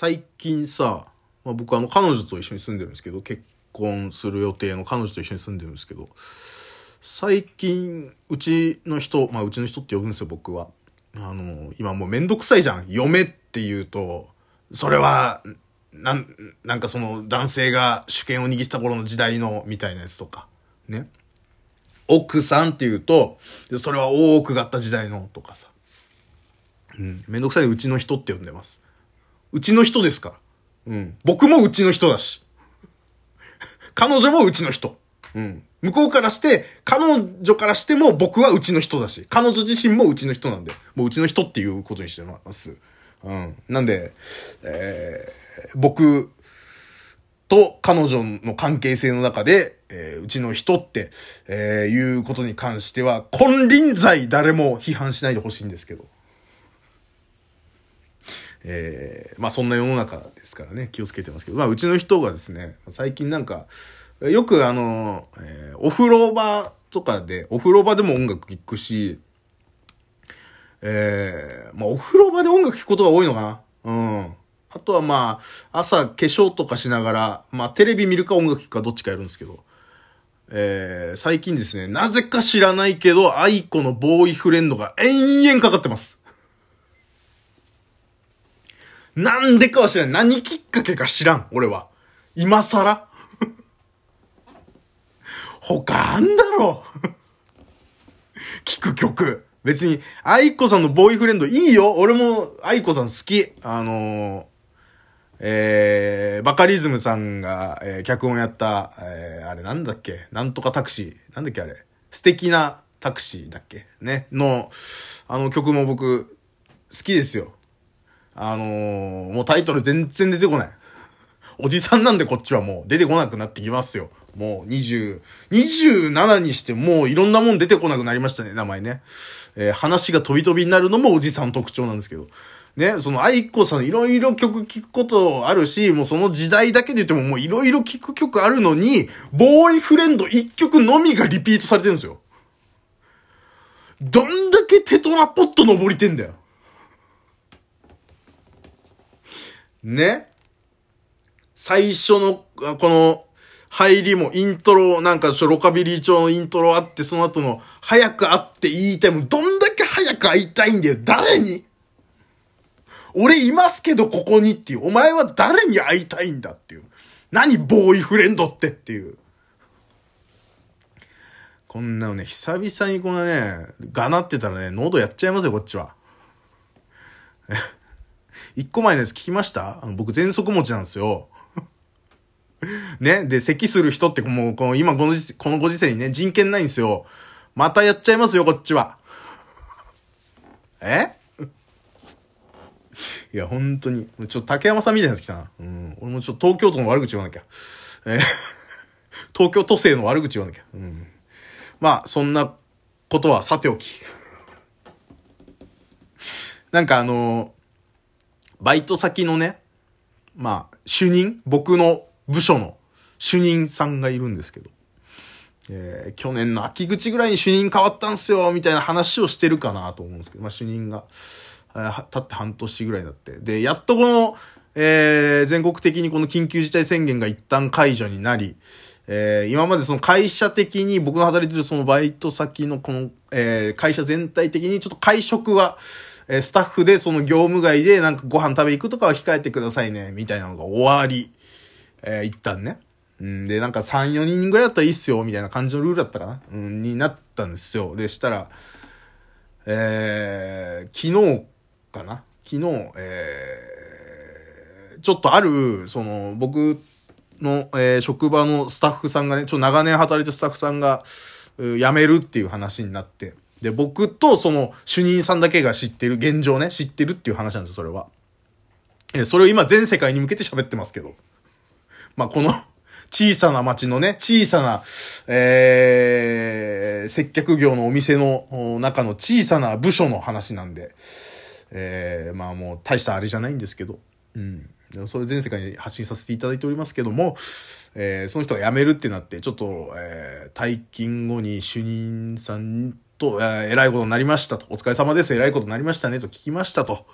最近さ、まあ、僕あの彼女と一緒に住んでるんですけど、結婚する予定の彼女と一緒に住んでるんですけど、最近、うちの人、まあうちの人って呼ぶんですよ、僕は。あの、今もうめんどくさいじゃん。嫁って言うと、それは、なん、なんかその男性が主権を握った頃の時代のみたいなやつとか、ね。奥さんって言うと、それは大奥があった時代のとかさ。うん。めんどくさいうちの人って呼んでます。うちの人ですから。うん。僕もうちの人だし。彼女もうちの人。うん。向こうからして、彼女からしても僕はうちの人だし、彼女自身もうちの人なんで、もううちの人っていうことにしてます。うん。なんで、えー、僕と彼女の関係性の中で、えー、うちの人って、えー、いうことに関しては、金輪際誰も批判しないでほしいんですけど。えー、まあそんな世の中ですからね、気をつけてますけど、まあうちの人がですね、最近なんか、よくあの、えー、お風呂場とかで、お風呂場でも音楽聴くし、えー、まあお風呂場で音楽聴くことが多いのかなうん。あとはまあ、朝化粧とかしながら、まあテレビ見るか音楽聴くかどっちかやるんですけど、えー、最近ですね、なぜか知らないけど、愛子のボーイフレンドが延々かかってます。なんでかは知らん。何きっかけか知らん、俺は。今更 他あんだろ 聞く曲。別に、愛子さんのボーイフレンドいいよ俺も愛子さん好き。あのー、えー、バカリズムさんが、えー、脚本やった、えー、あれなんだっけ？なんとかタクシー。なんだっけあれ？素敵なタクシーだっけ？ねの、あの曲も僕、好きですよ。あのー、もうタイトル全然出てこない。おじさんなんでこっちはもう出てこなくなってきますよ。もう20、27にしてもういろんなもん出てこなくなりましたね、名前ね。えー、話が飛び飛びになるのもおじさん特徴なんですけど。ね、その愛子さんいろいろ曲聴くことあるし、もうその時代だけで言ってももういろいろ聴く曲あるのに、ボーイフレンド一曲のみがリピートされてるんですよ。どんだけテトラポット登りてんだよ。ね最初の、この、入りもイントロ、なんかロカビリー調のイントロあって、その後の、早く会って言いたいも、どんだけ早く会いたいんだよ、誰に？俺いますけど、ここにっていう。お前は誰に会いたいんだっていう。何、ボーイフレンドってっていう。こんなのね、久々にこのね、がなってたらね、喉やっちゃいますよ、こっちは。一個前のやつ聞きました？あの、僕、喘息持ちなんですよ。ね？で、咳する人ってもう、この、今このこのご時世にね、人権ないんですよ。またやっちゃいますよ、こっちは。え？いや、本当に。ちょっと竹山さんみたいになってきたな。うん。俺もちょっと東京都の悪口言わなきゃ。え、東京都政の悪口言わなきゃ。うん。まあ、そんなことはさておき。なんかあのバイト先のね、まあ、主任僕の部署の主任さんがいるんですけど、えー、去年の秋口ぐらいに主任変わったんすよ、みたいな話をしてるかなと思うんですけど、まあ主任が、えー、経って半年ぐらいになって。で、やっとこの、えー、全国的にこの緊急事態宣言が一旦解除になり、えー、今までその会社的に、僕の働いてるそのバイト先のこの、えー、会社全体的にちょっと会食は、え、スタッフでその業務外でなんかご飯食べ行くとかは控えてくださいね、みたいなのが終わり。えー、一旦ね。うん、で、なんか3、4人ぐらいだったらいいっすよ、みたいな感じのルールだったかなうん、になったんですよ。で、したら、えー、昨日かな昨日、えー、ちょっとある、その、僕の、えー、職場のスタッフさんがね、ちょっと長年働いてスタッフさんが、辞めるっていう話になって、で、僕とその主任さんだけが知ってる、現状ね、知ってるっていう話なんですよ、それは。えそれを今全世界に向けて喋ってますけど。まあ、この小さな町のね、小さな、えー、接客業のお店の中の小さな部署の話なんで、えー、まあもう大したあれじゃないんですけど、うん。でもそれ全世界に発信させていただいておりますけども、えー、その人が辞めるってなって、ちょっと、えー、退勤後に主任さんと、えー、偉いことになりましたと。お疲れ様です。偉いことになりましたね。と聞きましたと。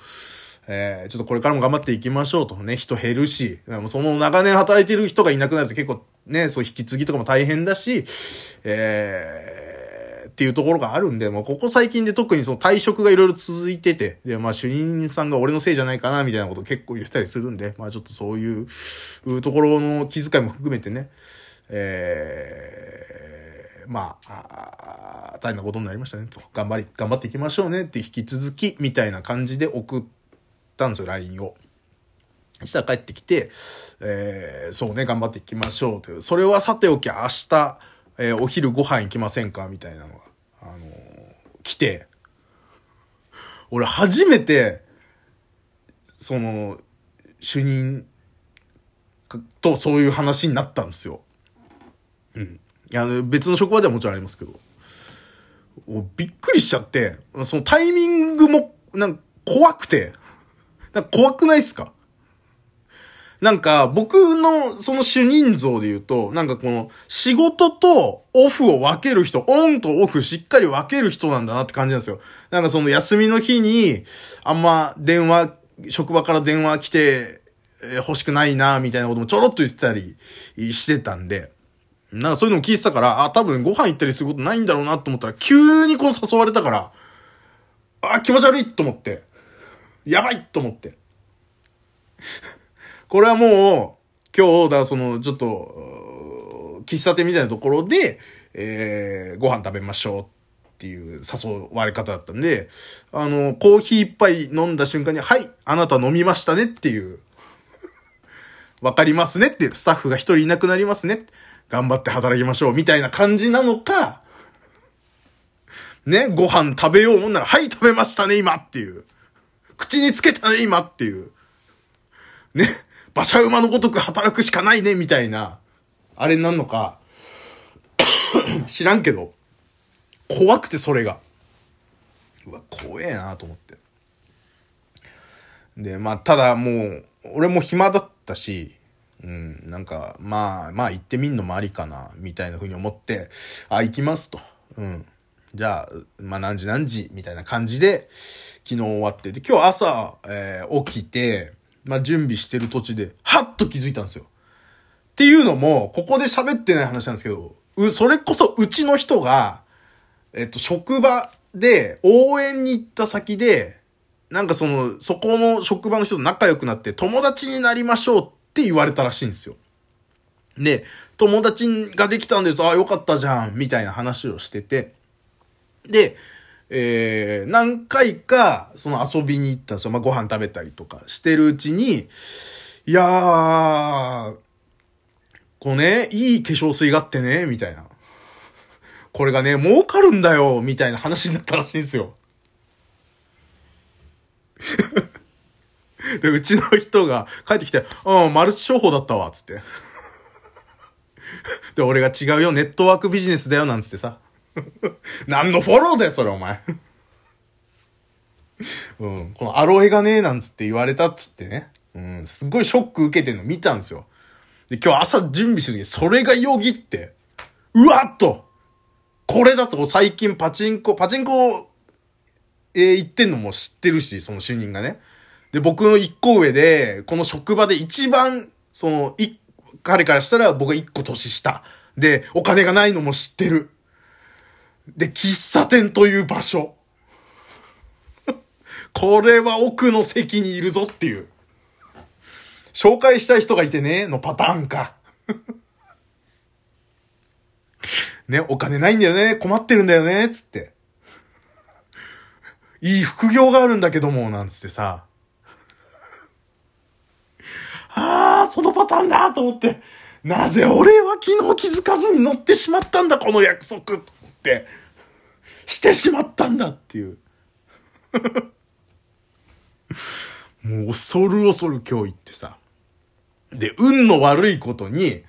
えー、ちょっとこれからも頑張っていきましょうとね、人減るし、その長年働いてる人がいなくなると結構ね、そう引き継ぎとかも大変だし、えー、っていうところがあるんで、もうここ最近で特にその退職がいろいろ続いてて、で、まあ主任さんが俺のせいじゃないかな、みたいなこと結構言ったりするんで、まあちょっとそういうところの気遣いも含めてね、えー、まあ、大変なことになりましたね、と。頑張り、頑張っていきましょうねって引き続き、みたいな感じで送ったんですよ、LINE を。そしたら帰ってきて、えー、そうね、頑張っていきましょうという。それはさておき、明日、えー、お昼ご飯行きませんかみたいなのが、あのー、来て、俺初めて、その、主任とそういう話になったんですよ。うん。いや、別の職場ではもちろんありますけど。びっくりしちゃって、そのタイミングも、なんか怖くて、なんか怖くないっすか？なんか、僕のその主任像で言うと、なんかこの、仕事とオフを分ける人、オンとオフしっかり分ける人なんだなって感じなんですよ。なんかその休みの日に、あんま電話、職場から電話来て、欲しくないな、みたいなこともちょろっと言ってたりしてたんで、なんかそういうのも聞いてたから、あ、多分ご飯行ったりすることないんだろうなと思ったら、急にこの誘われたから、あ、気持ち悪いと思って、やばいと思って。これはもう、今日、だその、ちょっと、喫茶店みたいなところで、えー、ご飯食べましょうっていう誘われ方だったんで、あの、コーヒー一杯飲んだ瞬間に、はい、あなた飲みましたねっていう、わかりますねって、スタッフが一人いなくなりますね。頑張って働きましょうみたいな感じなのか、ね、ご飯食べようもんなら、はい、食べましたね、今っていう。口につけたね、今っていう。ね、馬車馬のごとく働くしかないね、みたいな、あれになるのか、知らんけど、怖くてそれが。うわ、怖えなと思って。で、まあ、ただもう、俺も暇だったし、うん、なんか、まあ、まあ行ってみんのもありかな、みたいな風に思って、あ、行きますと。うん。じゃあ、まあ何時何時、みたいな感じで、昨日終わって、で、今日朝、えー、起きて、まあ、準備してる土地で、はっと気づいたんですよ。っていうのも、ここで喋ってない話なんですけど、う、それこそうちの人が、えっと、職場で応援に行った先で、なんかその、そこの職場の人と仲良くなって友達になりましょうっって言われたらしいんですよ。で、友達ができたんです。ああ、よかったじゃん、みたいな話をしてて。で、えー、何回か、その遊びに行ったんですよ。まあ、ご飯食べたりとかしてるうちに、いやー、こうね、いい化粧水があってね、みたいな。これがね、儲かるんだよ、みたいな話になったらしいんですよ。で、うちの人が帰ってきて、うん、マルチ商法だったわ、つって。で、俺が違うよ、ネットワークビジネスだよ、なんつってさ。何のフォローだよ、それ、お前。うん。このアロエがねえ、なんつって言われたっつってね。うん。すっごいショック受けてんの見たんですよ。で、今日朝準備する時それがよぎって、うわっとこれだと最近パチンコ、パチンコ、えー、行ってんのも知ってるし、その主任がね。で、僕の一個上で、この職場で一番、その、い、彼からしたら僕が一個年下。で、お金がないのも知ってる。で、喫茶店という場所。これは奥の席にいるぞっていう。紹介したい人がいてね、のパターンか。ね、お金ないんだよね、困ってるんだよね、つって。いい副業があるんだけども、なんつってさ。ああ、そのパターンだと思って。なぜ俺は昨日気づかずに乗ってしまったんだ、この約束。ってしてしまったんだっていう もう恐る恐る今日行ってさ。で、運の悪いことに、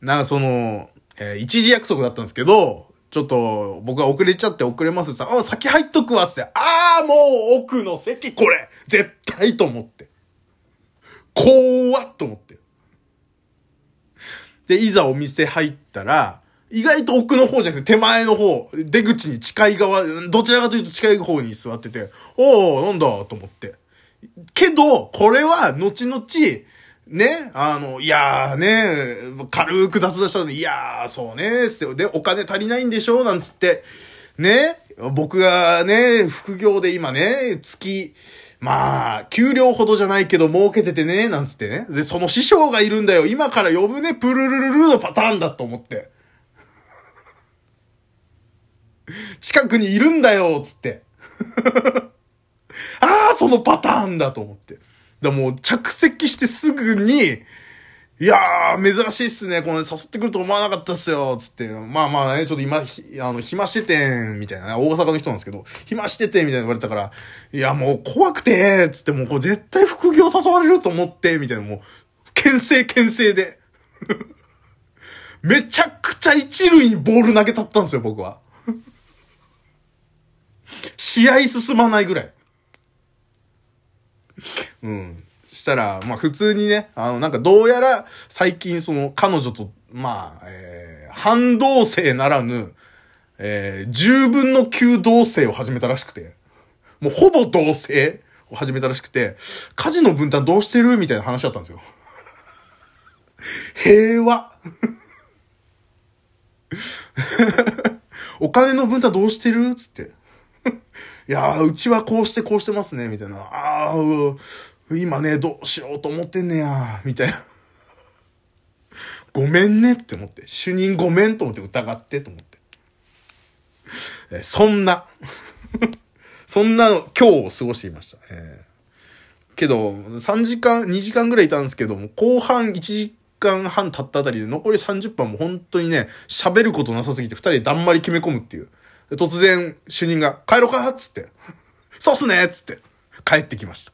なんかその、えー、一時約束だったんですけど、ちょっと僕が遅れちゃって遅れますさ、あ、先入っとくわって、ああ、もう奥の席これ絶対と思って。怖っと思って。で、いざお店入ったら、意外と奥の方じゃなくて手前の方、出口に近い側、どちらかというと近い方に座ってて、おおなんだと思って。けど、これは、後々、ね、あの、いやーね、軽く雑談したのに、いやー、そうね、って、で、お金足りないんでしょなんつって、ね、僕がね、副業で今ね、月、まあ、給料ほどじゃないけど儲けててね、なんつってね。で、その師匠がいるんだよ。今から呼ぶね、プルルルルのパターンだと思って。近くにいるんだよ、つって。ああ、そのパターンだと思って。だもう着席してすぐに、いやー、珍しいっすね。この誘ってくると思わなかったっすよ。つって。まあまあね、ちょっと今、あの、暇しててん、みたいな、ね大阪の人なんですけど、暇しててん、みたいな言われたから、いや、もう怖くて、つってもうこれ絶対副業誘われると思って、みたいな、もう、牽制牽制で。めちゃくちゃ一塁にボール投げたったんですよ、僕は。試合進まないぐらい。うん。したら、まあ普通にね、あの、なんかどうやら最近その彼女と、まあ、えー、半同棲ならぬ、えー、10分の9同棲を始めたらしくて、もうほぼ同棲を始めたらしくて、家事の分担どうしてる？みたいな話だったんですよ。平和。お金の分担どうしてる？つって。いやー、うちはこうしてこうしてますね、みたいな。ああ、今ね、どうしようと思ってんねや、みたいな。ごめんねって思って。主任ごめんと思って疑ってと思って。えそんな そんな今日を過ごしていました。えー、けど、3時間、2時間ぐらいいたんですけども、後半1時間半経ったあたりで残り30分も本当にね、喋ることなさすぎて2人でだんまり決め込むっていう。突然、主任が、帰ろうかっつって、そうっすねっつって、帰ってきました。